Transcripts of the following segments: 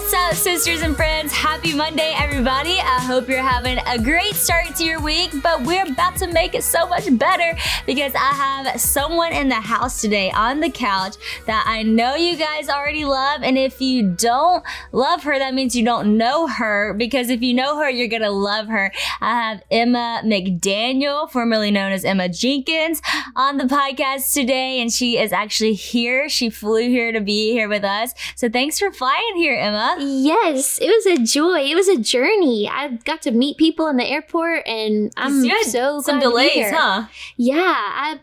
What's up, sisters and friends? Happy Monday, everybody. I hope you're having a great start to your week, but we're about to make it so much better because I have someone in the house today on the couch that I know you guys already love. And if you don't love her, that means you don't know her because if you know her, you're going to love her. I have Emma McDaniel, formerly known as Emma Jenkins, on the podcast today, and she is actually here. She flew here to be here with us. So thanks for flying here, Emma. Yes, it was a joy. It was a journey. I got to meet people in the airport, and I'm so some glad to be delays, huh? Yeah, I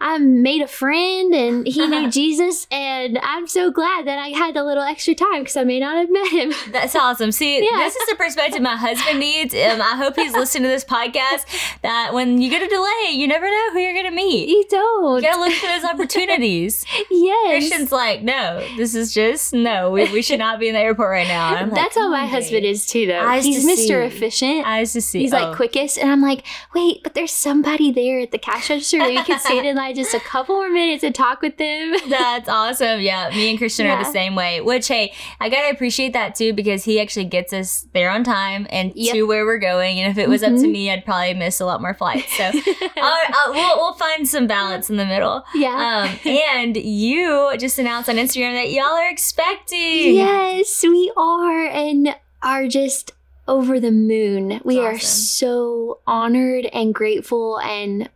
I made a friend, and he knew Jesus, and I'm so glad that I had a little extra time because I may not have met him. That's awesome. See, Yeah. this is the perspective my husband needs. Um, I hope he's listening to this podcast. That when you get a delay, you never know who you're gonna meet. You don't. You gotta look for those opportunities. yes. Christian's like, no, this is just no. We, we should not be in the airport right now. I'm like, That's how my husband is too, though. Eyes He's to Mr. see. Efficient. Eyes to see. He's Oh. like quickest, and I'm like, wait, but there's somebody there at the cash register that we could stand in line just a couple more minutes to talk with them. That's awesome. Yeah, me and Christian are the same way. Which, hey, I gotta appreciate that too because he actually gets us there on time and Yep. to where we're going. And if it was up to Mhm. me, I'd probably miss a lot more flights. So I'll, I'll, we'll, we'll find some balance in the middle. yeah. Um, and you just announced on Instagram that y'all are expecting. Yes, we are, and are just over the moon. We are so honored and grateful and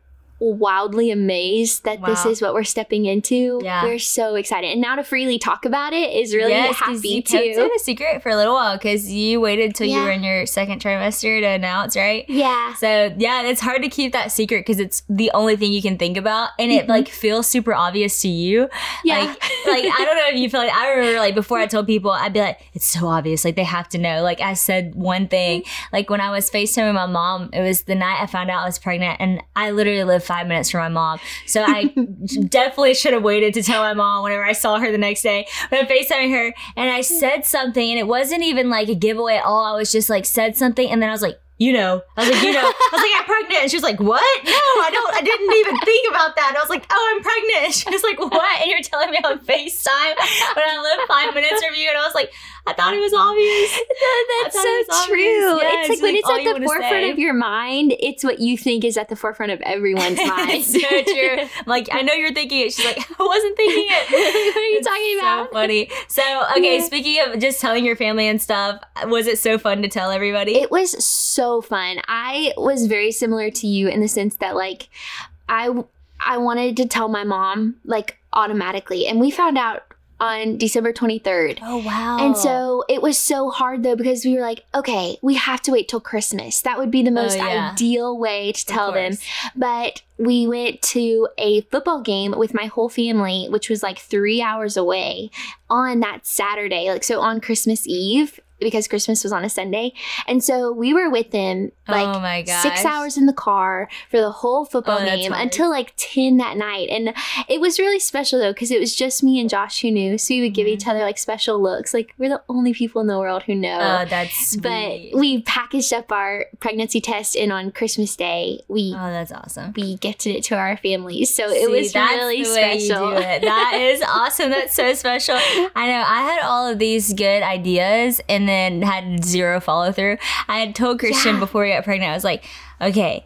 wildly amazed that this is what we're stepping into. Yeah. We're so excited. And now to freely talk about it is really Yes, happy you kept too. it a secret for a little while because you waited till you were in your second trimester to announce, right? Yeah. So yeah, it's hard to keep that secret because it's the only thing you can think about, and it Mhm. like feels super obvious to you. Yeah. Like, like I don't know if you feel like I remember like before I told people, I'd be like, it's so obvious, like they have to know. Like I said one thing, like when I was FaceTiming my mom, it was the night I found out I was pregnant, and I literally lived five minutes from my mom, so I definitely should have waited to tell my mom whenever I saw her the next day. But I'm FaceTiming her, and I said something, and it wasn't even like a giveaway at all. I was just like said something, and then I was like. You know, I was like, you know, I was like, I'm pregnant. And she was like, what? No, I don't, I didn't even think about that. And I was like, oh, I'm pregnant. And she was like, what? And you're telling me on FaceTime when I lived five minutes from you. And I was like, I thought it was obvious. That's thought it so true. Yeah, it's it's like when like it's at the forefront say. of your mind, it's what you think is at the forefront of everyone's mind. so true. I'm like, I know you're thinking it. She's like, I wasn't thinking it. what are you It's talking so about? So funny. So, okay, Yeah. speaking of just telling your family and stuff, was it so fun to tell everybody? It was so fun. I was very similar to you in the sense that like I I wanted to tell my mom like automatically and we found out on December 23rd. oh wow. And so it was so hard though because we were like, okay, we have to wait till Christmas. That would be the oh, most Oh, yeah. ideal way to tell them. But we went to a football game with my whole family, which was like three hours away on that Saturday. Like, so on Christmas Eve, because Christmas was on a Sunday. And so we were with them like oh my gosh. six hours in the car for the whole football Oh, game until like 10 that night. And it was really special though, because it was just me and Josh who knew. So we would give Mhm. each other like special looks. Like, we're the only people in the world who know. Oh, that's but we packaged up our pregnancy test, and on Christmas Day, we Oh, that's awesome. we gifted it to our families. So See, it was really the way you special. That is awesome. That's so special. I know. I had all of these good ideas and then had zero follow through. I had told Christian Yeah. before we got pregnant, I was like, okay.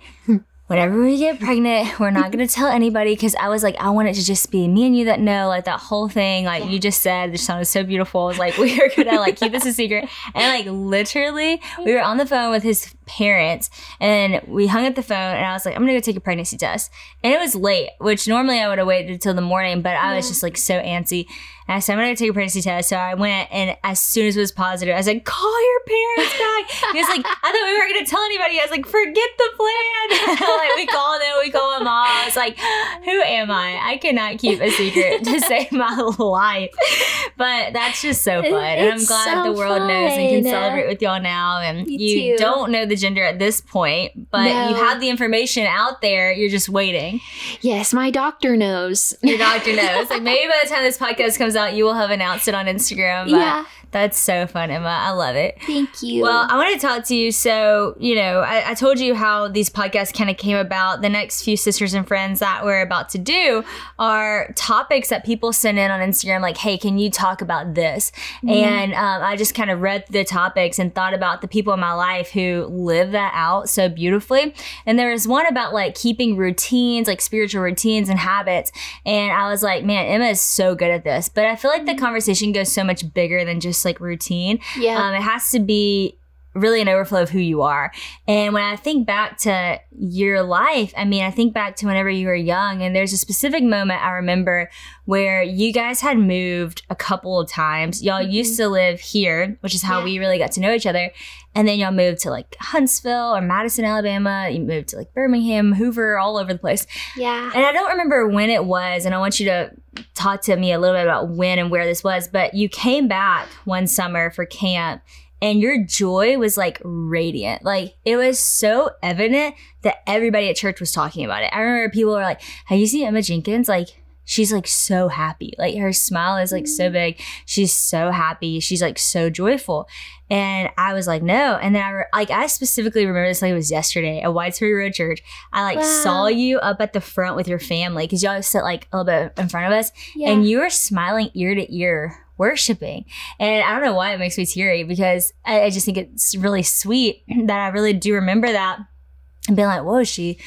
Whenever we get pregnant, we're not gonna tell anybody because I was like, I want it to just be me and you that know, like that whole thing, like you just said, just sounded so beautiful. I was like, we are gonna like keep this a secret. And like literally, we were on the phone with his parents and we hung up the phone and I was like, I'm gonna go take a pregnancy test. And it was late, which normally I would have waited until the morning, but I was just like so antsy. And I said, I'm gonna take a pregnancy test. So I went and as soon as it was positive, I said, call your parents back. He was like, I thought we weren't gonna tell anybody. I was like, forget the plan. like we called them, we called my mom. I was like, who am I? I cannot keep a secret to save my life. But that's just so fun. and I'm glad so the world knows and can celebrate with y'all now. And Me you too. don't know the gender at this point, but you have the information out there. You're just waiting. Yes, my doctor knows. Your doctor knows. Like maybe by the time this podcast comes out, you will have announced it on Instagram. Yeah. That's so fun, Emma. I love it. Thank you. Well, I want to talk to you. So, you know, I, I told you how these podcasts kind of came about. The next few sisters and friends that we're about to do are topics that people send in on Instagram, like, hey, can you talk about this? Mm-hmm. And um, I just kind of read the topics and thought about the people in my life who live that out so beautifully. And there was one about like keeping routines, like spiritual routines and habits. And I was like, man, Emma is so good at this. But I feel like the mm-hmm. conversation goes so much bigger than just like routine. Yeah. Um, it has to be really an overflow of who you are. And when I think back to your life, I mean, I think back to whenever you were young, and there's a specific moment I remember where you guys had moved a couple of times. Y'all mm-hmm. used to live here, which is how yeah. we really got to know each other. And then y'all moved to like Huntsville or Madison, Alabama. You moved to like Birmingham, Hoover, all over the place. Yeah. And I don't remember when it was, and I want you to talk to me a little bit about when and where this was, but you came back one summer for camp and your joy was like radiant. Like it was so evident that everybody at church was talking about it. I remember people were like, Have you seen Emma Jenkins? Like, she's like so happy. Like her smile is like so mm. big. She's so happy. She's like so joyful. And I was like, no. And then I re- like I specifically remember this like it was yesterday at White's Ferry Road Church. I like wow. saw you up at the front with your family because y'all sit like a little bit in front of us, yeah. and you were smiling ear to ear worshiping. And I don't know why it makes me teary because I, I just think it's really sweet that I really do remember that and being like, whoa, she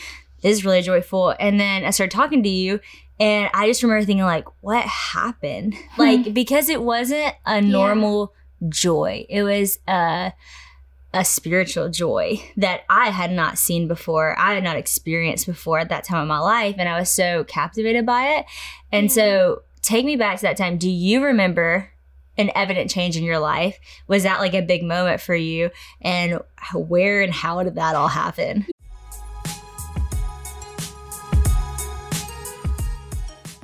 is really joyful. And then I started talking to you and I just remember thinking like, what happened? Hmm. Like, because it wasn't a normal yeah. joy. It was a, a spiritual joy that I had not seen before. I had not experienced before at that time of my life. And I was so captivated by it. And yeah. so take me back to that time. Do you remember an evident change in your life? Was that like a big moment for you? And where and how did that all happen?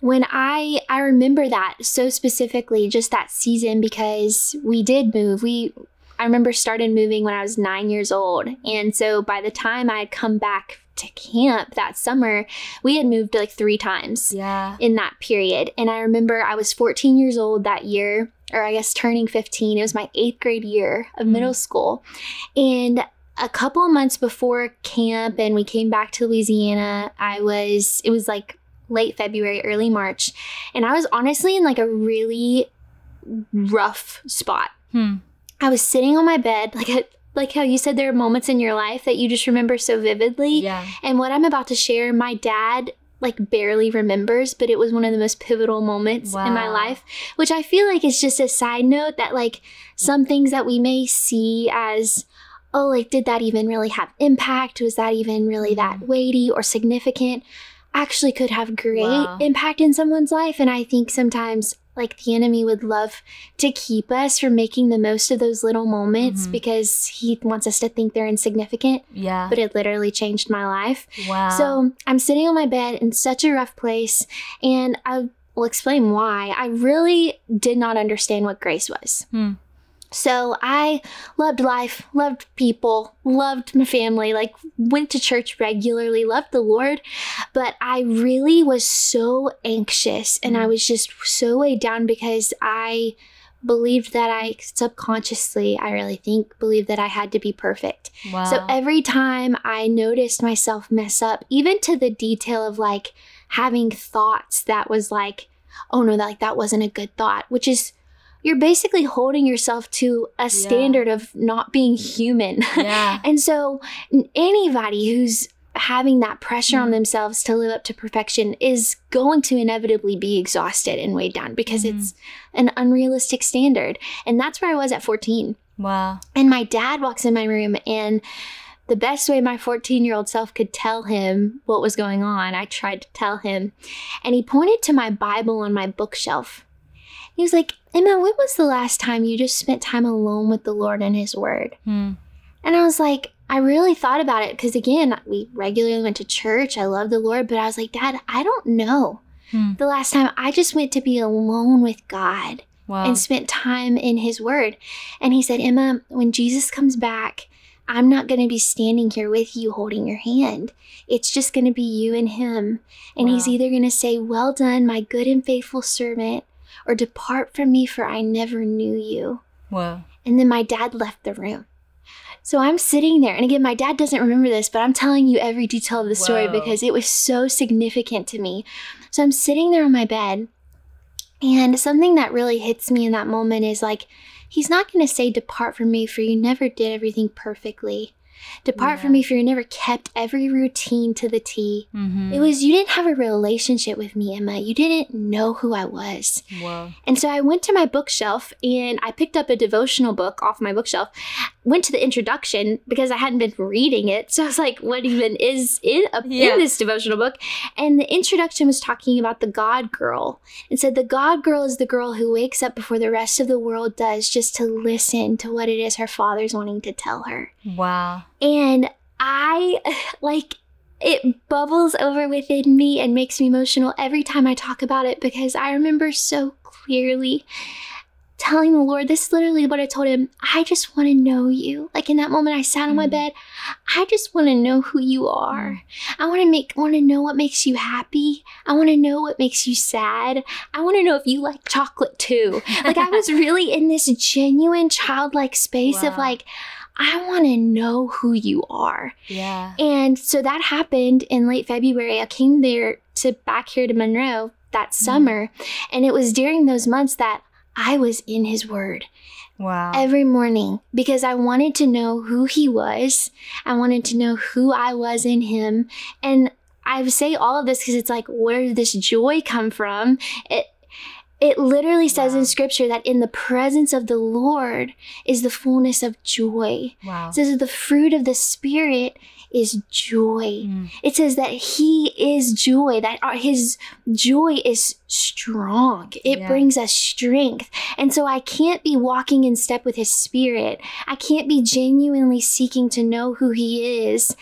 when I I remember that so specifically just that season because we did move. We I remember started moving when I was 9 years old. And so by the time I had come back to camp that summer, we had moved like 3 times. Yeah. In that period. And I remember I was 14 years old that year or I guess turning 15. It was my 8th grade year of mm. middle school. And a couple of months before camp and we came back to Louisiana, I was, it was like late February, early March. And I was honestly in like a really rough spot. Hmm. I was sitting on my bed, like a, like how you said there are moments in your life that you just remember so vividly. Yeah. And what I'm about to share, my dad like barely remembers, but it was one of the most pivotal moments wow. in my life, which I feel like is just a side note that like some things that we may see as oh, like did that even really have impact? Was that even really that mm-hmm. weighty or significant? Actually could have great wow. impact in someone's life. And I think sometimes like the enemy would love to keep us from making the most of those little moments mm-hmm. because he wants us to think they're insignificant. Yeah. But it literally changed my life. Wow. So I'm sitting on my bed in such a rough place and I will explain why. I really did not understand what grace was. Hmm. So I loved life, loved people, loved my family, like went to church regularly, loved the Lord. But I really was so anxious and I mm. was just so weighed down because I believed that I subconsciously, I really think, believed that I had to be perfect. Wow. So every time I noticed myself mess up, even to the detail of like having thoughts that was like, oh no, that, like that wasn't a good thought, which is you're basically holding yourself to a standard yeah. of not being human. Yeah. and so anybody who's having that pressure mm. on themselves to live up to perfection is going to inevitably be exhausted and weighed down because mm. it's an unrealistic standard. And that's where I was at 14. Wow. And my dad walks in my room and the best way my 14 year old self could tell him what was going on, I tried to tell him. And he pointed to my Bible on my bookshelf. He was like, Emma, when was the last time you just spent time alone with the Lord and His Word? Hmm. And I was like, I really thought about it because, again, we regularly went to church. I love the Lord, but I was like, Dad, I don't know hmm. the last time I just went to be alone with God wow. and spent time in His Word. And he said, Emma, when Jesus comes back, I'm not going to be standing here with you holding your hand. It's just going to be you and Him. And wow. He's either going to say, Well done, my good and faithful servant or depart from me, for I never knew you. Wow. And then my dad left the room. So I'm sitting there, and again, my dad doesn't remember this, but I'm telling you every detail of the story Whoa. because it was so significant to me. So I'm sitting there on my bed, and something that really hits me in that moment is like, he's not going to say, Depart from me, for you never did everything perfectly. Depart Yeah. from me, for you never kept every routine to the T. Mm-hmm. It was you didn't have a relationship with me, Emma. You didn't know who I was. Whoa. And so I went to my bookshelf and I picked up a devotional book off my bookshelf. Went to the introduction because I hadn't been reading it. So I was like, what even is in, a, Yeah. in this devotional book? And the introduction was talking about the God girl. And said the God girl is the girl who wakes up before the rest of the world does just to listen to what it is her father's wanting to tell her. Wow. And I like it bubbles over within me and makes me emotional every time I talk about it because I remember so clearly telling the Lord, this is literally what I told him. I just want to know you. Like in that moment, I sat on my Mm. bed. I just want to know who you are. I want to make, want to know what makes you happy. I want to know what makes you sad. I want to know if you like chocolate too. Like I was really in this genuine childlike space of like, I want to know who you are. Yeah. And so that happened in late February. I came there to back here to Monroe that mm. summer. And it was during those months that I was in his word Wow. every morning because I wanted to know who he was. I wanted to know who I was in him. And I say all of this because it's like, where did this joy come from? It it literally says Wow. in scripture that in the presence of the Lord is the fullness of joy. wow. It says that the fruit of the Spirit is joy. Mm. It says that He is joy, that our, His joy is strong. It Yeah. brings us strength. And so I can't be walking in step with His Spirit. I can't be genuinely seeking to know who He is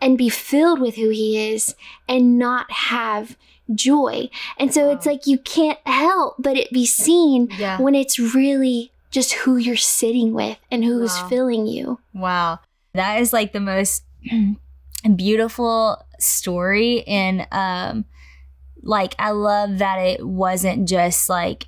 and be filled with who He is and not have joy. And so it's like you can't help but it be seen Yeah. when it's really just who you're sitting with and who's Wow. filling you. Wow. That is like the most beautiful story and um like I love that it wasn't just like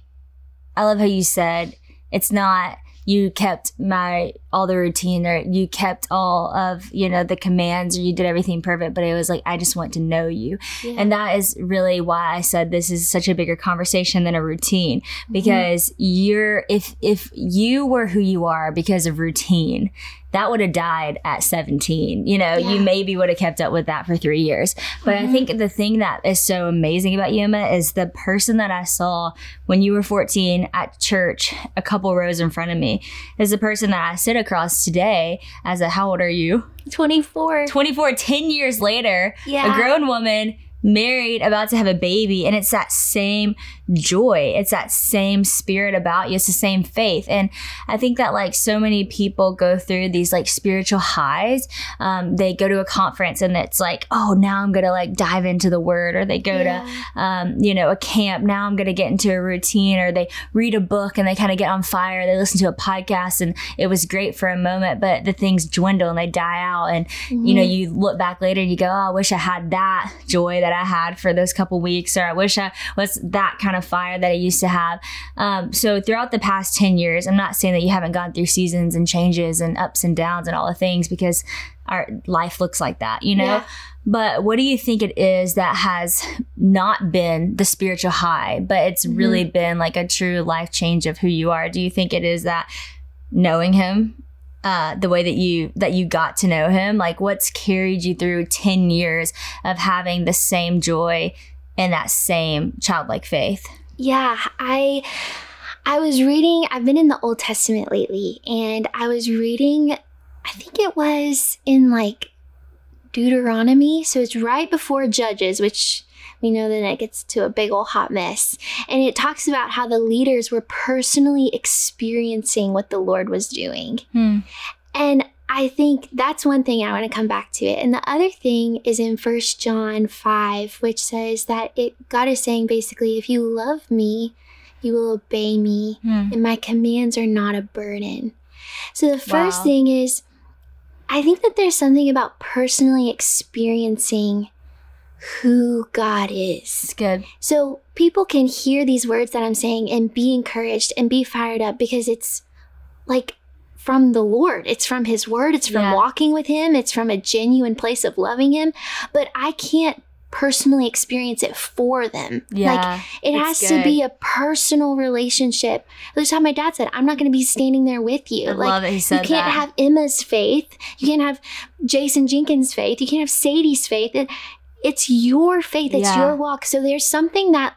I love how you said it's not you kept my all the routine or you kept all of you know the commands or you did everything perfect but it was like I just want to know you Yeah. and that is really why I said this is such a bigger conversation than a routine mm-hmm. because you're if if you were who you are because of routine that would have died at 17 you know Yeah. you maybe would have kept up with that for three years but i Mhm. think the thing that is so amazing about you emma is the person that i saw when you were 14 at church a couple rows in front of me is the person that i sit across today as a how old are you 24. 24 10 years later Yeah. a grown woman married about to have a baby and it's that same joy. It's that same spirit about you. It's the same faith. And i think that like so many people go through these like spiritual highs. Um, they go to a conference and it's like oh now i'm gonna like dive into the word or they go Yeah. to um, you know a camp. Now i'm gonna get into a routine or they read a book and they kind of get on fire. They listen to a podcast and it was great for a moment but the things dwindle and they die out. And you know Mhm. you look back later and you go oh i wish i had that joy that i had for those couple weeks or i wish i was that kind of fire that i used to have um, so throughout the past 10 years i'm not saying that you haven't gone through seasons and changes and ups and downs and all the things because our life looks like that you know Yeah. but what do you think it is that has not been the spiritual high but it's Mm-hmm. really been like a true life change of who you are do you think it is that knowing him uh, the way that you that you got to know him? Like what's carried you through 10 years of having the same joy and that same childlike faith? Yeah, I I was reading I've been in the Old Testament lately and I was reading I think it was in like Deuteronomy, so it's right before Judges, which we know then it gets to a big old hot mess. And it talks about how the leaders were personally experiencing what the Lord was doing. Hmm. And I think that's one thing I want to come back to it. And the other thing is in First John 5, which says that it God is saying basically, if you love me, you will obey me, Hmm. and my commands are not a burden. So the first Wow. thing is I think that there's something about personally experiencing who God is. it's good So people can hear these words that I'm saying and be encouraged and be fired up because it's like from the Lord. It's from His Word. It's from Yeah. walking with Him. It's from a genuine place of loving Him. But I can't personally experience it for them. Yeah, like it has to be a personal relationship. That's how my dad said, I'm not going to be standing there with you. I like love that he you can't that. have Emma's faith. You can't have Jason Jenkins' faith. You can't have Sadie's faith. It, it's your faith. It's Yeah. your walk. So there's something that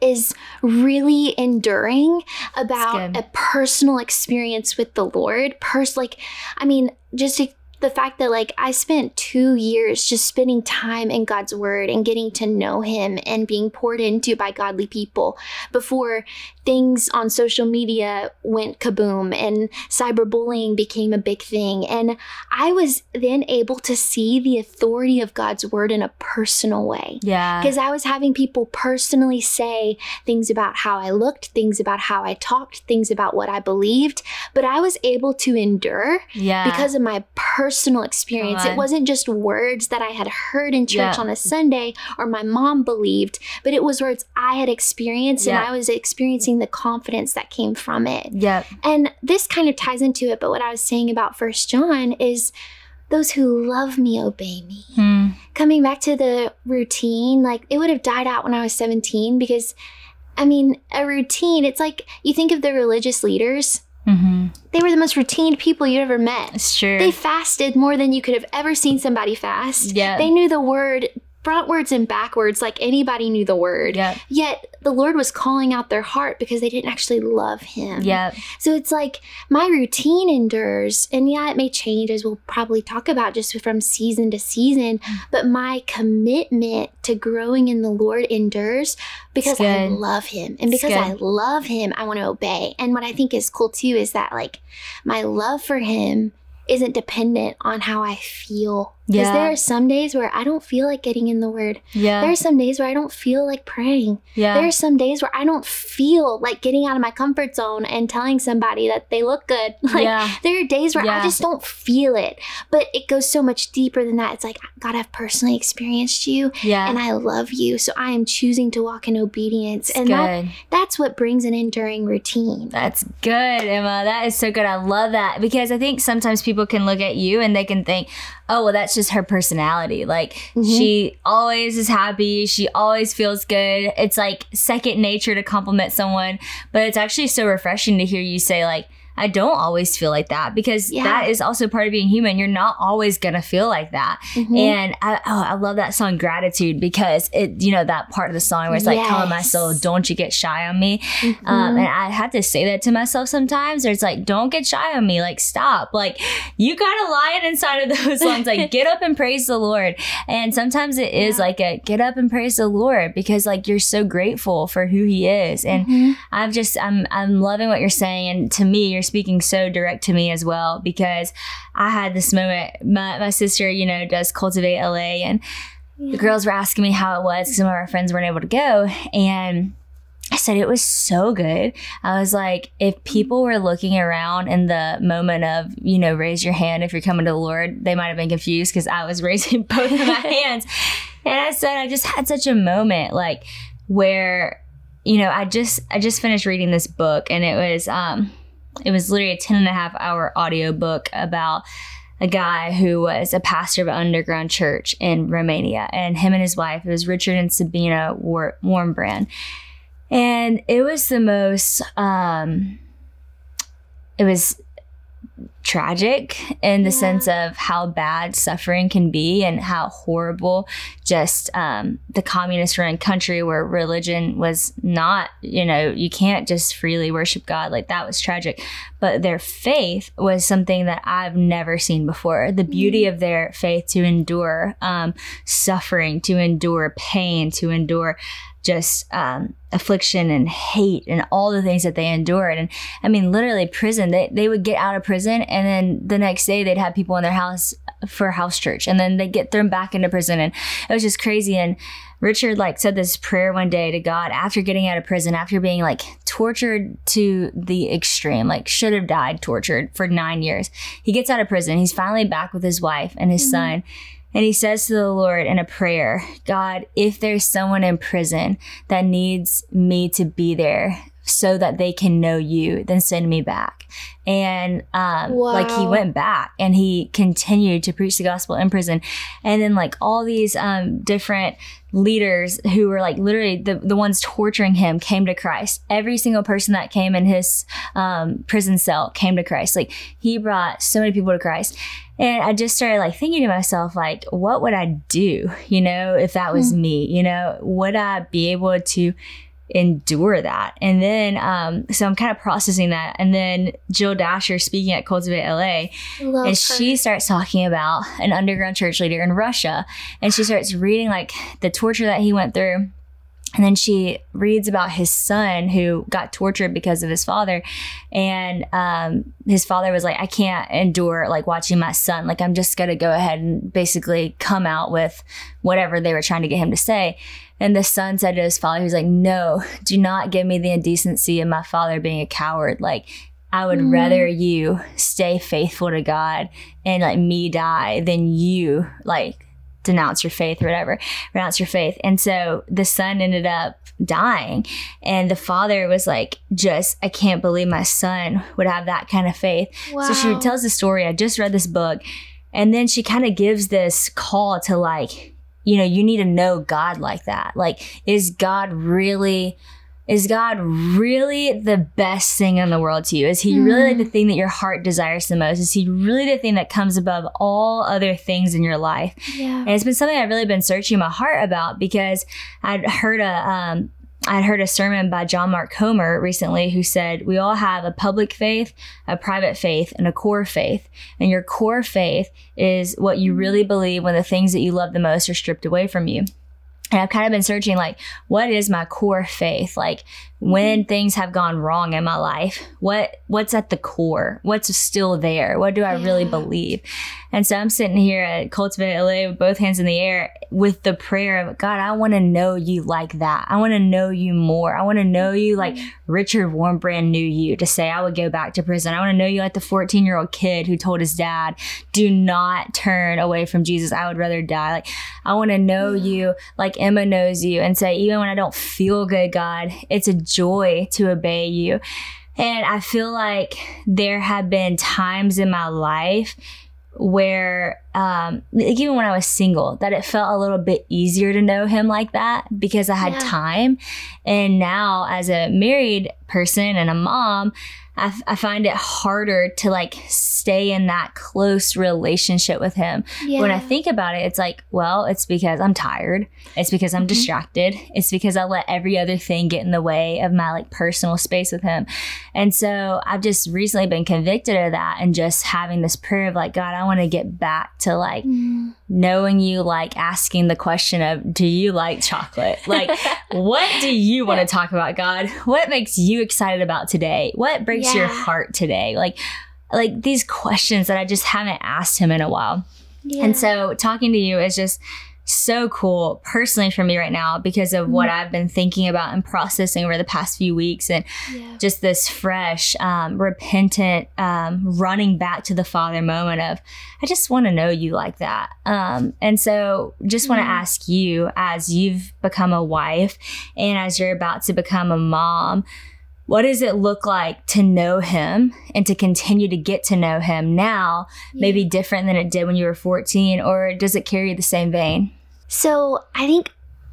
is really enduring about a personal experience with the Lord. Pers- like, I mean, just the fact that like I spent two years just spending time in God's Word and getting to know Him and being poured into by godly people before things on social media went kaboom and cyberbullying became a big thing. And I was then able to see the authority of God's Word in a personal way yeah, because I was having people personally say things about how I looked, things about how I talked, things about what I believed, but I was able to endure yeah, because of my personal experience. It wasn't just words that I had heard in church Yeah. on a Sunday or my mom believed, but it was words I had experienced Yeah. and I was experiencing the confidence that came from it. Yeah. And this kind of ties into it, but what I was saying about First John is those who love me obey me Hmm. coming back to the routine, like it would have died out when I was 17 because I mean, a routine, it's like you think of the religious leaders, hmm they were the most routine people you ever met. true. They fasted more than you could have ever seen somebody fast. Yeah. They knew the word frontwards and backwards like anybody knew the word. Yep. Yet the Lord was calling out their heart because they didn't actually love Him. Yep. So it's like my routine endures, and yeah, it may change as we'll probably talk about just from season to season, Mm. but my commitment to growing in the Lord endures because I love Him. And because I love Him, I want to obey. And what I think is cool too is that like my love for Him isn't dependent on how I feel. Because Yeah. there are some days where I don't feel like getting in the Word. Yeah. There are some days where I don't feel like praying. yeah. There are some days where I don't feel like getting out of my comfort zone and telling somebody that they look good. Like Yeah. there are days where I just don't feel it. But it goes so much deeper than that. It's like God, I've personally experienced you yeah. and I love you. So I am choosing to walk in obedience. It's and that that's what brings an enduring routine. That's good, Emma. That is so good. I love that because I think sometimes people can look at you and they can think, oh, well, that's just her personality. Like Mhm. she always is happy. She always feels good. It's like second nature to compliment someone. But it's actually so refreshing to hear you say, like, I don't always feel like that because Yeah. that is also part of being human. You're not always gonna feel like that. Mhm. And I, oh, I love that song "Gratitude" because it, you know, that part of the song where it's like, "Come on, my soul, don't you get shy on me." Um, Mhm. and I had to say that to myself sometimes. Or it's like, don't get shy on me. Like, stop. Like, you got a lion inside of those songs. Like, get up and praise the Lord. And sometimes it is Yeah. like a get up and praise the Lord because like you're so grateful for who He is. And Mhm. I've just I'm I'm loving what you're saying. And to me, you're speaking so direct to me as well because I had this moment. My my sister, you know, does cultivate LA and the girls were asking me how it was some of our friends weren't able to go. And I said it was so good. I was like, if people were looking around in the moment of, you know, raise your hand if you're coming to the Lord, they might have been confused because I was raising both of my hands. And I said, I just had such a moment like where, you know, I just I just finished reading this book and it was um it was literally a 10 and a half hour audio book about a guy who was a pastor of an underground church in Romania, and him and his wife, it was Richard and Sabina War- Wurmbrand. And it was the most, um, it was tragic in the Yeah. sense of how bad suffering can be and how horrible just um, the communist run country where religion was not, you know, you can't just freely worship God. Like that was tragic. But their faith was something that I've never seen before. The beauty of their faith to endure um, suffering, to endure pain, to endure just um, affliction and hate and all the things that they endured. And I mean, literally prison, they, they would get out of prison and then the next day they'd have people in their house for house church and then they get thrown back into prison. And it was just crazy. And Richard like said this prayer one day to God after getting out of prison, after being like tortured to the extreme, like should have died tortured for nine years. He gets out of prison. He's finally back with his wife and his mm-hmm. son. And he says to the Lord in a prayer, God, if there's someone in prison that needs me to be there so that they can know you, then send me back. And um, like he went back and he continued to preach the gospel in prison. And then like all these um, different leaders who were like literally the, the ones torturing him came to Christ. Every single person that came in his um, prison cell came to Christ. Like he brought so many people to Christ. And I just started like thinking to myself, like, what would I do, you know, if that was me? You know, would I be able to endure that? And then, um, so I'm kind of processing that. And then Jill Dasher speaking at Cultivate LA, love and her. she starts talking about an underground church leader in Russia. And she starts reading like the torture that he went through. And then she reads about his son who got tortured because of his father. And um, his father was like, I can't endure like watching my son. Like, I'm just going to go ahead and basically come out with whatever they were trying to get him to say. And the son said to his father, he's like, No, do not give me the indecency of my father being a coward. Like, I would Mm. rather you stay faithful to God and like me die than you like denounce your faith or whatever, renounce your faith. And so the son ended up dying. And the father was like, just, I can't believe my son would have that kind of faith. So she tells the story. I just read this book. And then she kind of gives this call to like, you know, you need to know God like that. Like, is God really is God really the best thing in the world to you? Is He really like the thing that your heart desires the most? Is He really the thing that comes above all other things in your life? yeah. And it's been something I've really been searching my heart about because I'd heard a um, I'd heard a sermon by John Mark Comer recently who said we all have a public faith, a private faith, and a core faith. And your core faith is what you really believe when the things that you love the most are stripped away from you. And I've kind of been searching like, what is my core faith? Like when things have gone wrong in my life, what what's at the core? What's still there? What do I really believe? And so I'm sitting here at Cultivate LA with both hands in the air with the prayer of God, I want to know you like that. I want to know you more. I want to know you mm-hmm. like Richard Wurmbrand knew you to say I would go back to prison. I want to know you like the 14 year old kid who told his dad, do not turn away from Jesus. I would rather die. Like I want to know you like Emma knows you and say, even when I don't feel good, God, it's a joy to obey you. And I feel like there have been times in my life where um like even when I was single that it felt a little bit easier to know him like that because I had Yeah. time and now as a married person and a mom I, f- I find it harder to like stay in that close relationship with him yeah. when I think about it, it's like, well, it's because I'm tired. It's because I'm distracted. It's because I let every other thing get in the way of my like personal space with him. And so I've just recently been convicted of that and just having this prayer of like, God, I want to get back to like Mm. Knowing you, like asking the question of, do you like chocolate? Like, what do you want to talk about, God? What makes you excited about today? What breaks your heart today? Like, like these questions that I just haven't asked him in a while. yeah. And so talking to you is just so cool personally for me right now because of what I've been thinking about and processing over the past few weeks and yeah. just this fresh, um, repentant, um, running back to the Father moment of, I just want to know you like that. Um, and so just want to Mhm. ask you as you've become a wife and as you're about to become a mom, what does it look like to know him and to continue to get to know him now maybe different than it did when you were 14 or does it carry the same vein So I think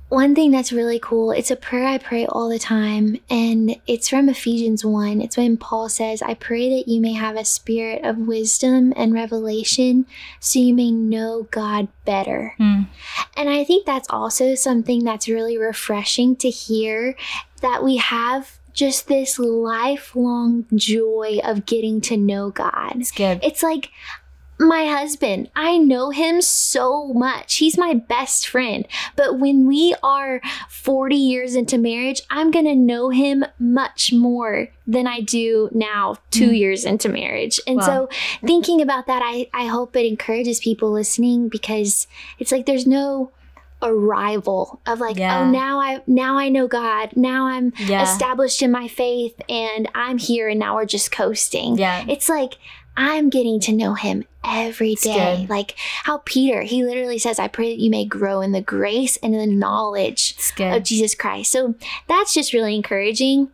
one thing that's really cool, it's a prayer I pray all the time, and it's from Ephesians 1. It's when Paul says, I pray that you may have a spirit of wisdom and revelation so you may know God better. Hmm. And I think that's also something that's really refreshing to hear that we have just this lifelong joy of getting to know God. it's good It's like my husband, I know him so much. He's my best friend. But when we are 40 years into marriage, I'm going to know him much more than I do now, two Mm. years into marriage. And Wow. so, thinking about that, I, I hope it encourages people listening because it's like there's no arrival of like Yeah. oh now i now i know god now i'm yeah established in my faith and i'm here and now we're just coasting yeah it's like I'm getting to know him every day. Like how Peter, he literally says, I pray that you may grow in the grace and the knowledge of Jesus Christ. So that's just really encouraging.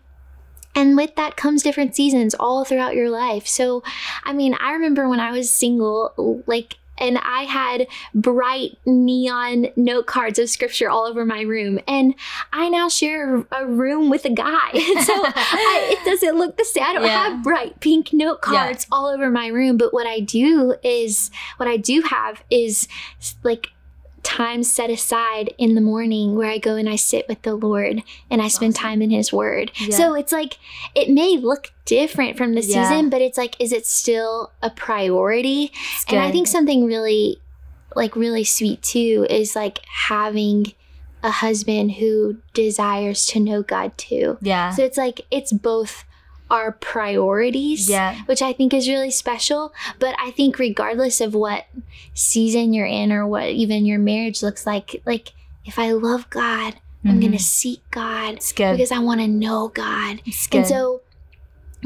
and with that comes different seasons all throughout your life. So, I mean, I remember when I was single, like and I had bright neon note cards of scripture all over my room. And I now share a room with a guy. so I, it doesn't look the same. I don't yeah. have bright pink note cards yeah. all over my room. But what I do is, what I do have is like time set aside in the morning where I go and I sit with the Lord and I spend time in His Word. Yeah. So it's like, it may look different from the yeah. season, but it's like, is it still a priority? And I think something really, like, really sweet too is like having a husband who desires to know God too. Yeah. So it's like, it's both our priorities, yeah. which I think is really special. But I think regardless of what season you're in or what even your marriage looks like, like if I love God, mm-hmm. I'm gonna seek God because I want to know God. And so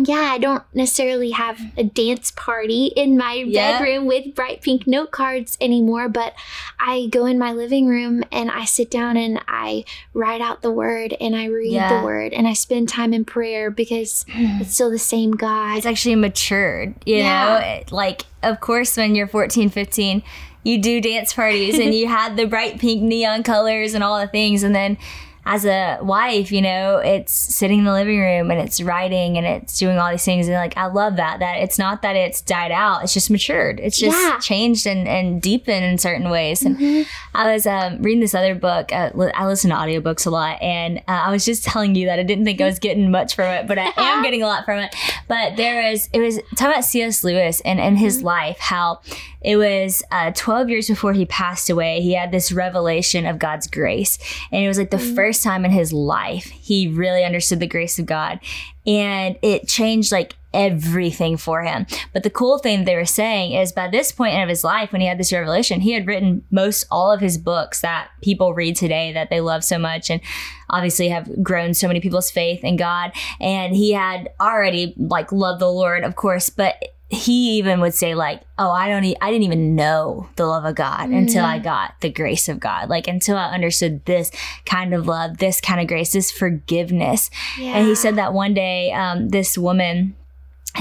yeah, I don't necessarily have a dance party in my yeah. bedroom with bright pink note cards anymore, but I go in my living room and I sit down and I write out the word and I read yeah. the word and I spend time in prayer because it's still the same God. It's actually matured, you yeah. know? Like, of course, when you're 14, 15, you do dance parties and you had the bright pink neon colors and all the things, and then as a wife, you know, it's sitting in the living room and it's writing and it's doing all these things. And like, I love that, that it's not that it's died out. It's just matured. It's just yeah. changed and, and deepened in certain ways. And mm-hmm. I was um, reading this other book. Uh, I listen to audiobooks a lot. And uh, I was just telling you that I didn't think I was getting much from it, but I am getting a lot from it. But there was, it was talking about C.S. Lewis and, and his mm-hmm. life, how it was uh, 12 years before he passed away. He had this revelation of God's grace. And it was like the mm-hmm. first time in his life he really understood the grace of God. And it changed like everything for him. But the cool thing they were saying is by this point of his life, when he had this revelation, he had written most all of his books that people read today that they love so much and obviously have grown so many people's faith in God. And he had already like loved the Lord, of course, but he even would say like oh i don't e- i didn't even know the love of god mm-hmm. until i got the grace of god like until i understood this kind of love this kind of grace this forgiveness yeah. and he said that one day um, this woman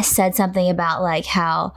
said something about like how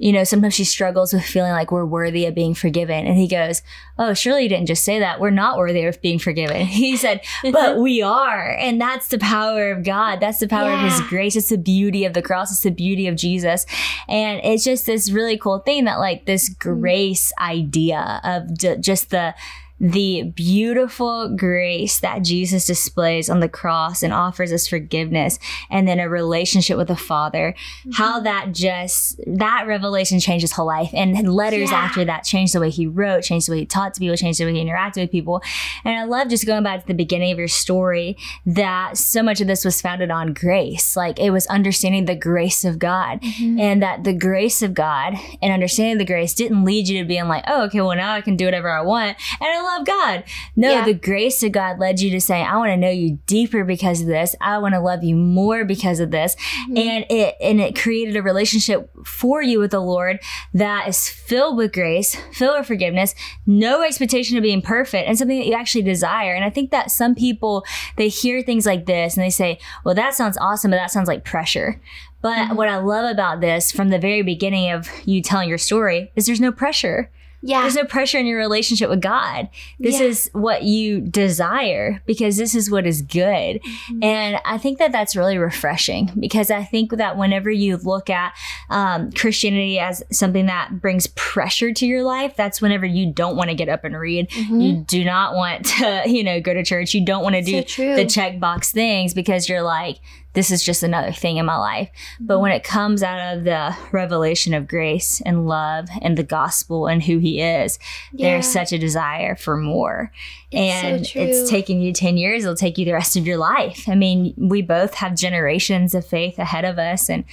you know, sometimes she struggles with feeling like we're worthy of being forgiven. And he goes, Oh, surely you didn't just say that. We're not worthy of being forgiven. He said, But we are. And that's the power of God. That's the power yeah. of his grace. It's the beauty of the cross. It's the beauty of Jesus. And it's just this really cool thing that, like, this mm-hmm. grace idea of d- just the, the beautiful grace that Jesus displays on the cross and offers us forgiveness and then a relationship with the Father, mm-hmm. how that just, that revelation changed his whole life. And letters yeah. after that changed the way he wrote, changed the way he taught to people, changed the way he interacted with people. And I love just going back to the beginning of your story that so much of this was founded on grace. Like it was understanding the grace of God mm-hmm. and that the grace of God and understanding the grace didn't lead you to being like, oh, okay, well, now I can do whatever I want. And I love God. No, yeah. the grace of God led you to say, I want to know you deeper because of this. I want to love you more because of this. Mm-hmm. And it and it created a relationship for you with the Lord that is filled with grace, filled with forgiveness, no expectation of being perfect, and something that you actually desire. And I think that some people they hear things like this and they say, Well, that sounds awesome, but that sounds like pressure. But mm-hmm. what I love about this from the very beginning of you telling your story is there's no pressure. Yeah. There's no pressure in your relationship with God. This yeah. is what you desire because this is what is good. Mm-hmm. And I think that that's really refreshing because I think that whenever you look at um, Christianity as something that brings pressure to your life, that's whenever you don't want to get up and read. Mm-hmm. You do not want to, you know, go to church. You don't want to do so the checkbox things because you're like, this is just another thing in my life. But when it comes out of the revelation of grace and love and the gospel and who he is, yeah. there's such a desire for more. It's and so it's taking you 10 years, it'll take you the rest of your life. I mean, we both have generations of faith ahead of us and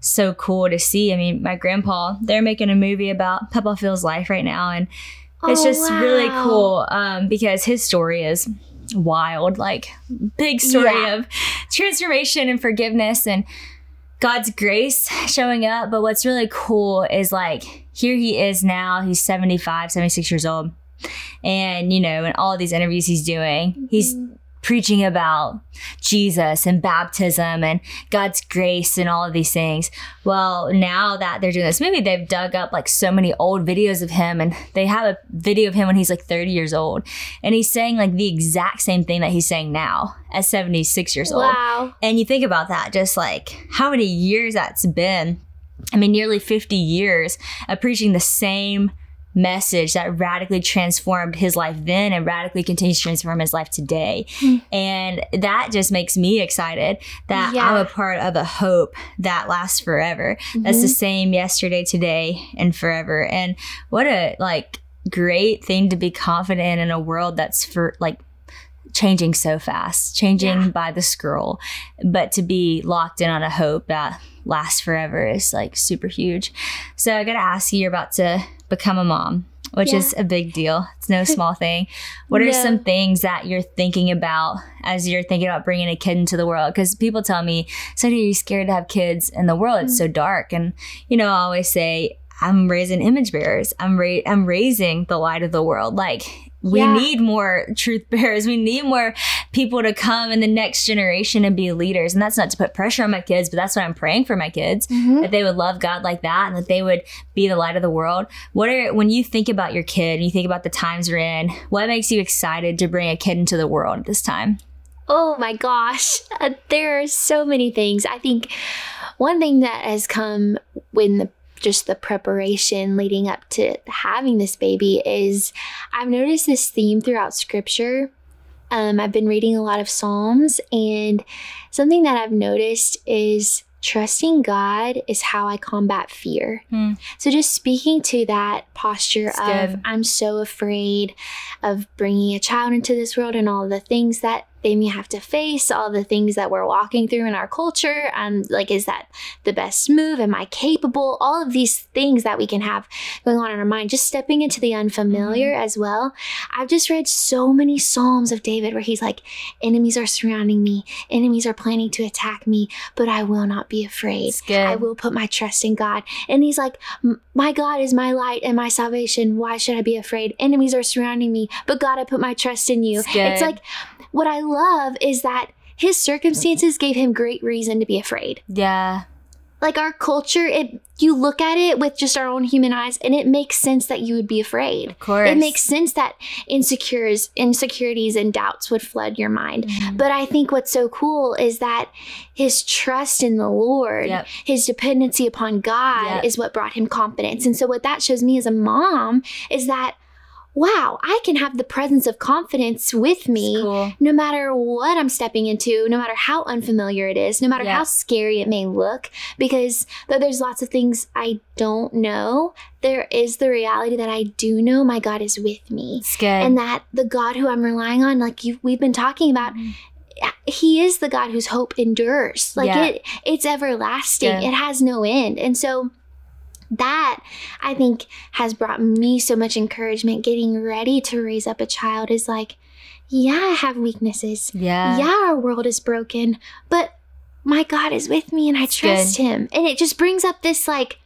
so cool to see. I mean, my grandpa, they're making a movie about Papa Phil's life right now and it's oh, just wow. really cool um, because his story is wild, like big story yeah. of transformation and forgiveness and God's grace showing up. But what's really cool is like here he is now, he's 75, 76 years old. And, you know, in all these interviews he's doing, he's preaching about Jesus and baptism and God's grace and all of these things. Well, now that they're doing this movie, they've dug up like so many old videos of him and they have a video of him when he's like 30 years old. And he's saying like the exact same thing that he's saying now at 76 years old. Wow. And you think about that, just like how many years that's been. I mean, nearly 50 years of preaching the same message that radically transformed his life then and radically continues to transform his life today. Hmm. And that just makes me excited that Yeah. I'm a part of a hope that lasts forever. That's the mm-hmm. same yesterday, today, and forever. And what a like great thing to be confident in in a world that's for like changing so fast, changing Yeah. by the scroll, but to be locked in on a hope that lasts forever is like super huge. So I got to ask you, you're about to become a mom, which Yeah. is a big deal. It's no small thing. What are No. some things that you're thinking about as you're thinking about bringing a kid into the world? Because people tell me, so are you scared to have kids in the world? It's so mm. dark. And, you know, I always say, I'm raising image bearers. I'm ra- I'm raising the light of the world. Like we Yeah. need more truth bearers. We need more people to come in the next generation and be leaders. And that's not to put pressure on my kids, but that's what I'm praying for my kids Mhm. that they would love God like that and that they would be the light of the world. What are when you think about your kid and you think about the times we're in, what makes you excited to bring a kid into the world at this time? Oh my gosh, uh, there are so many things. I think one thing that has come when the just the preparation leading up to having this baby is I've noticed this theme throughout scripture. Um, I've been reading a lot of Psalms, and something that I've noticed is trusting God is how I combat fear. Hmm. So, just speaking to that posture That's of good. I'm so afraid of bringing a child into this world and all the things that they may have to face, all the things that we're walking through in our culture. and like, is that the best move? Am I capable? All of these things that we can have going on in our mind, just stepping into the unfamiliar Mm-hmm. as well. I've just read so many Psalms of David where he's like, enemies are surrounding me, enemies are planning to attack me, but I will not be afraid. I will put my trust in God. And he's like, My God is my light and my salvation. Why should I be afraid? Enemies are surrounding me, but God, I put my trust in you. It's like, what I love is that his circumstances gave him great reason to be afraid. Yeah. Like our culture, it you look at it with just our own human eyes, and it makes sense that you would be afraid. Of course. It makes sense that insecures, insecurities and doubts would flood your mind. Mhm. But I think what's so cool is that his trust in the Lord, Yep. his dependency upon God Yep. is what brought him confidence. And so what that shows me as a mom is that wow, I can have the presence of confidence with me cool. no matter what I'm stepping into, no matter how unfamiliar it is, no matter Yeah. how scary it may look, because though there's lots of things I don't know, there is the reality that I do know my God is with me. It's good. And that the God who I'm relying on, like you, we've been talking about, mm-hmm. He is the God whose hope endures. Like Yeah. it, it's everlasting. It has no end. And so that I think has brought me so much encouragement. Getting ready to raise up a child is like, yeah, I have weaknesses. yeah. Yeah, our world is broken, but my God is with me and I It's trust good. Him. And it just brings up this like,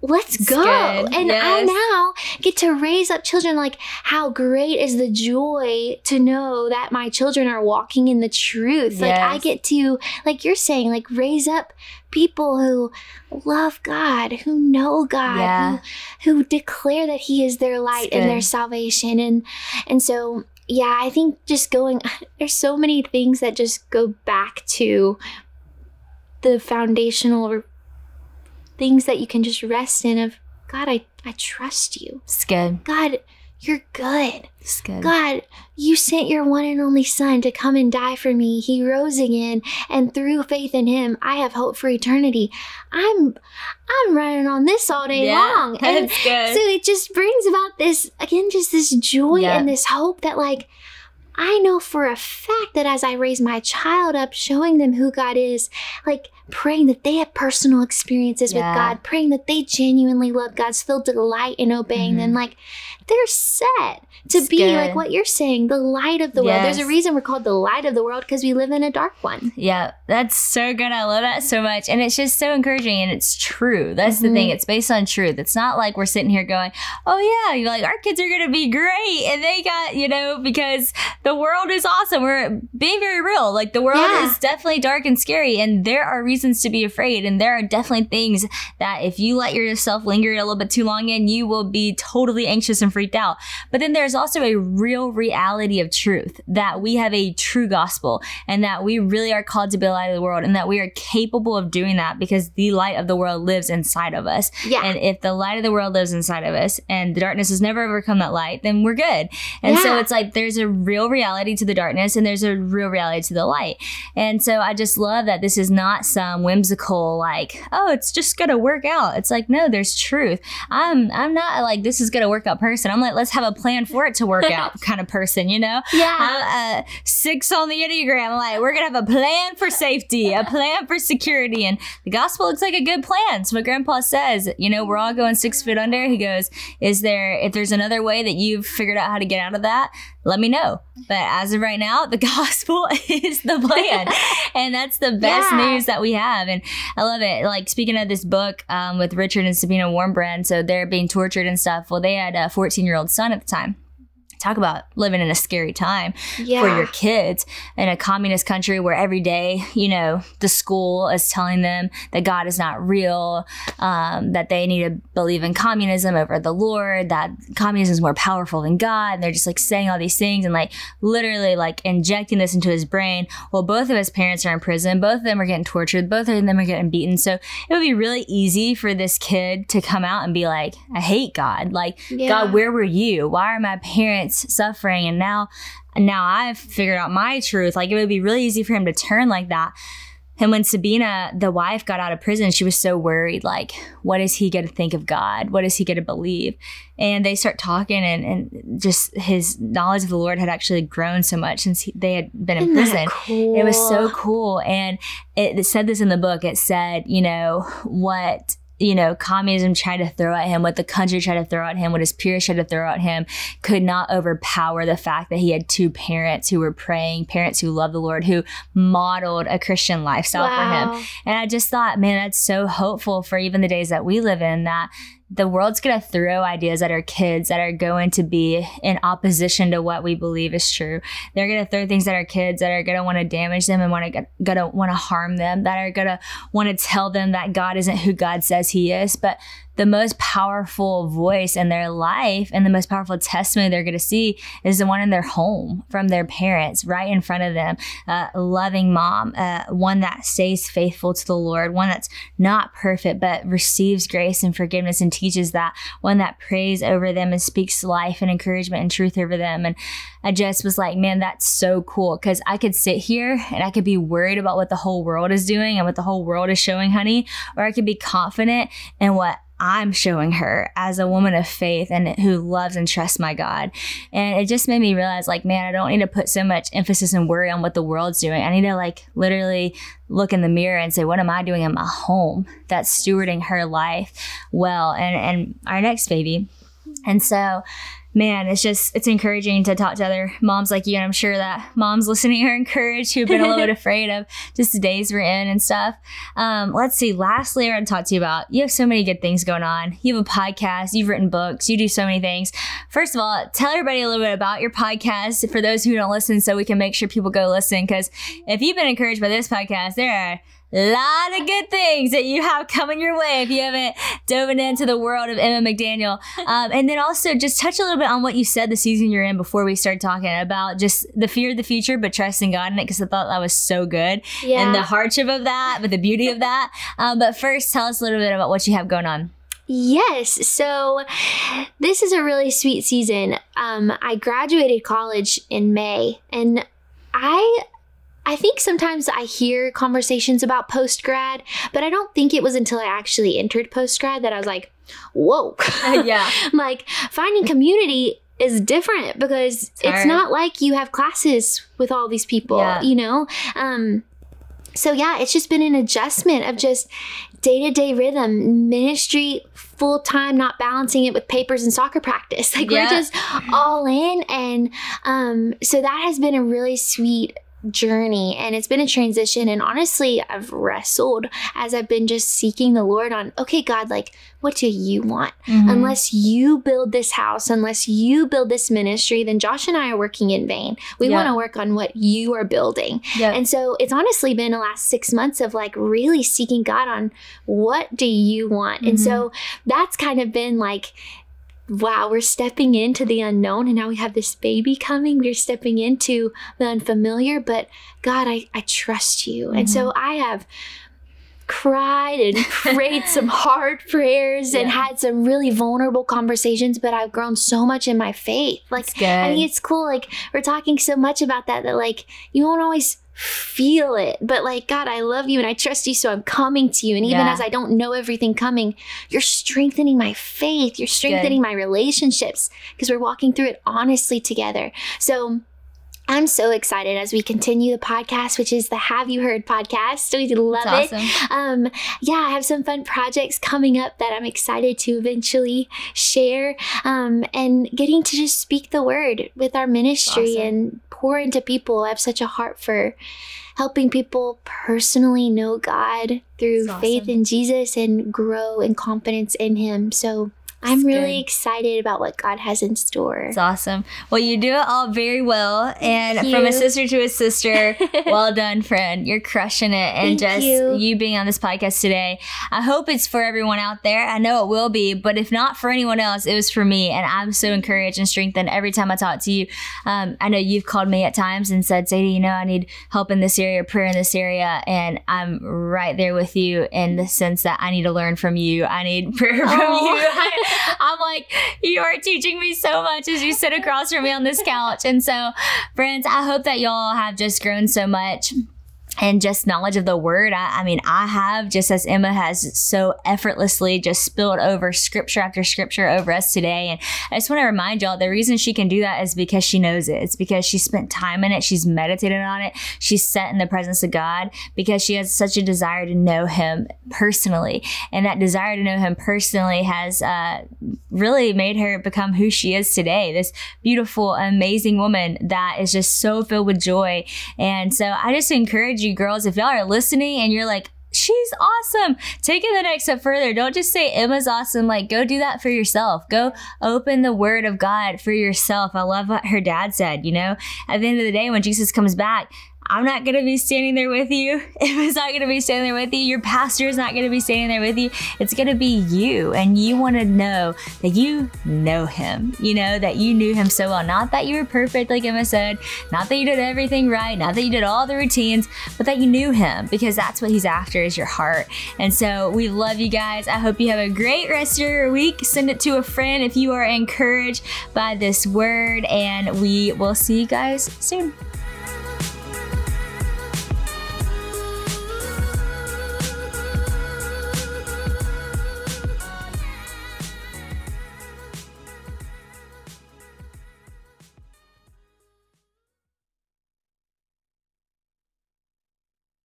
let's It's go. good. And I now get to raise up children. Like, how great is the joy to know that my children are walking in the truth? Like, I get to, like you're saying, like raise up people who love God, who know God, Yeah. who, who declare that He is their light and their salvation. And and so yeah, I think just going there's so many things that just go back to the foundational things that you can just rest in of God, I, I trust you. It's good. God, you're good. Good. God, you sent your one and only son to come and die for me. He rose again, and through faith in him, I have hope for eternity. I'm I'm running on this all day Yeah, long. And so it just brings about this again, just this joy Yeah. and this hope that like I know for a fact that as I raise my child up, showing them who God is, like praying that they have personal experiences Yeah. with God, praying that they genuinely love God, still delight in obeying, then like they're set to It's be good. like what you're saying, the light of the world. There's a reason we're called the light of the world because we live in a dark one. Yeah, that's so good. I love that so much. And it's just so encouraging and it's true. That's the Mhm. thing. It's based on truth. It's not like we're sitting here going, oh, yeah, you're like, our kids are going to be great. And they got, you know, because the world is awesome. We're being very real. Like the world Yeah. is definitely dark and scary. And there are reasons to be afraid. And there are definitely things that if you let yourself linger a little bit too long in, you will be totally anxious and freaked out. But then there's also a real reality of truth that we have a true gospel and that we really are called to be the light of the world and that we are capable of doing that because the light of the world lives inside of us. Yeah. And if the light of the world lives inside of us and the darkness has never overcome that light, then we're good. And so it's like there's a real reality to the darkness and there's a real reality to the light. And so I just love that this is not some whimsical like, oh, it's just gonna work out. It's like, no, there's truth. I'm I'm not like this is gonna work out person. I'm like, let's have a plan for it to work out kind of person, you know? yeah. I'm uh, six on the Enneagram. Like, we're to have a plan for safety, a plan for security. And the gospel looks like a good plan. So, my grandpa says, you know, we're all going six feet under. He goes, Is there, if there's another way that you've figured out how to get out of that, let me know. But as of right now, the gospel is the plan. and that's the best Yeah. news that we have. And I love it. Like, speaking of this book um, with Richard and Sabina Wurmbrand, so they're being tortured and stuff. Well, they had a 14 year old son at the time. Talk about living in a scary time yeah. for your kids in a communist country where every day, you know, the school is telling them that God is not real, um, that they need to believe in communism over the Lord, that communism is more powerful than God. And they're just like saying all these things and like literally like injecting this into his brain. Well, both of his parents are in prison. Both of them are getting tortured. Both of them are getting beaten. So it would be really easy for this kid to come out and be like, I hate God. Like, Yeah. God, where were you? Why are my parents suffering? And now, now I've figured out my truth. Like it would be really easy for him to turn like that. And when Sabina, the wife, got out of prison, she was so worried. Like, what is he going to think of God? What is he going to believe? And they start talking, and, and just his knowledge of the Lord had actually grown so much since he, they had been in Isn't that prison. cool? It was so cool. And it, it said this in the book. It said, you know, what, you know, communism tried to throw at him, what the country tried to throw at him, what his peers tried to throw at him, could not overpower the fact that he had two parents who were praying, parents who loved the Lord, who modeled a Christian lifestyle for him. And I just thought, man, that's so hopeful for even the days that we live in that the world's going to throw ideas at our kids that are going to be in opposition to what we believe is true. They're going to throw things at our kids that are going to want to damage them and want to going to want to harm them, that are going to want to tell them that God isn't who God says he is. But the most powerful voice in their life and the most powerful testimony they're going to see is the one in their home from their parents right in front of them. A loving mom uh, one that stays faithful to the lord one that's not perfect but receives grace and forgiveness and teaches that one that prays over them and speaks life and encouragement and truth over them. And i just was like man that's so cool because i could sit here and i could be worried about what the whole world is doing and what the whole world is showing honey or i could be confident in what I'm showing her as a woman of faith and who loves and trusts my God. And it just made me realize, like, man, I don't need to put so much emphasis and worry on what the world's doing. I need to, like, literally look in the mirror and say, what am I doing in my home that's stewarding her life well and, and our next baby? And so, man, it's just it's encouraging to talk to other moms like you, and I'm sure that moms listening are encouraged who've been a little bit afraid of just the days we're in and stuff. Um, let's see. Lastly, I want to talk to you about you have so many good things going on. You have a podcast, you've written books, you do so many things. First of all, tell everybody a little bit about your podcast for those who don't listen, so we can make sure people go listen. Because if you've been encouraged by this podcast, there are lot of good things that you have coming your way if you haven't dove into the world of Emma McDaniel. Um, and then also just touch a little bit on what you said the season you're in before we start talking about just the fear of the future, but trusting God in it because I thought that was so good. Yeah. And the hardship of that, but the beauty of that. Um, but first, tell us a little bit about what you have going on. Yes. So this is a really sweet season. Um, I graduated college in May, and I. I think sometimes I hear conversations about post grad, but I don't think it was until I actually entered post grad that I was like, whoa. yeah. like finding community is different because it's, hard. not like you have classes with all these people, Yeah. you know? Um, so yeah, it's just been an adjustment of just day to day rhythm, ministry full time, not balancing it with papers and soccer practice. Like Yeah. we're just all in. And um, so that has been a really sweet journey and it's been a transition and honestly I've wrestled as I've been just seeking the Lord on okay God like what do you want Mhm. unless you build this house unless you build this ministry then Josh and I are working in vain we Yeah. want to work on what you are building Yep. and so it's honestly been the last six months of like really seeking God on what do you want? And so that's kind of been like, wow, we're stepping into the unknown and now we have this baby coming. We're stepping into the unfamiliar, but God, I, I trust you. And so mm-hmm. I have cried and prayed some hard prayers and had some really vulnerable conversations, but I've grown so much in my faith. Like good. I think it's cool. Like we're talking so much about that that like you won't always feel it, but like God, I love you and I trust you, so I'm coming to you. And even Yeah. as I don't know everything coming, you're strengthening my faith. You're strengthening my relationships because we're walking through it honestly together. So. I'm so excited as we continue the podcast, which is the Have You Heard podcast. So We love It's it. awesome. Um, yeah, I have some fun projects coming up that I'm excited to eventually share. Um, and getting to just speak the word with our ministry Awesome. and pour into people. I have such a heart for helping people personally know God through That's faith in Jesus and grow in confidence in Him. So I'm really good. excited about what God has in store. It's awesome. Well, you do it all very well. And from a sister to a sister, well done, friend. You're crushing it. And Thank just you. being on this podcast today, I hope it's for everyone out there. I know it will be, but if not for anyone else, it was for me. And I'm so encouraged and strengthened every time I talk to you. Um, I know you've called me at times and said, Sadie, you know, I need help in this area, prayer in this area. And I'm right there with you in the sense that I need to learn from you. I need prayer from Oh. you. I, I'm like, you are teaching me so much as you sit across from me on this couch. And so, friends, I hope that y'all have just grown so much and just knowledge of the word. I, I mean, I have, just as Emma has so effortlessly just spilled over scripture after scripture over us today. And I just want to remind y'all the reason she can do that is because she knows it. It's because she spent time in it. She's meditated on it. She's set in the presence of God because she has such a desire to know Him personally. And that desire to know Him personally has uh, really made her become who she is today. This beautiful, amazing woman that is just so filled with joy. And so I just encourage you girls, if y'all are listening and you're like, She's awesome. Take it the next step further. Don't just say Emma's awesome. Like, go do that for yourself. Go open the word of God for yourself. I love what her dad said. You know, at the end of the day, when Jesus comes back, I'm not going to be standing there with you. If it's not going to be standing there with you. Your pastor is not going to be standing there with you. It's going to be you. And you want to know that you know him, you know, that you knew him so well. Not that you were perfect, like Emma said, not that you did everything right, not that you did all the routines, but that you knew him because that's what he's after is your heart. And so we love you guys. I hope you have a great rest of your week. Send it to a friend if you are encouraged by this word, and we will see you guys soon.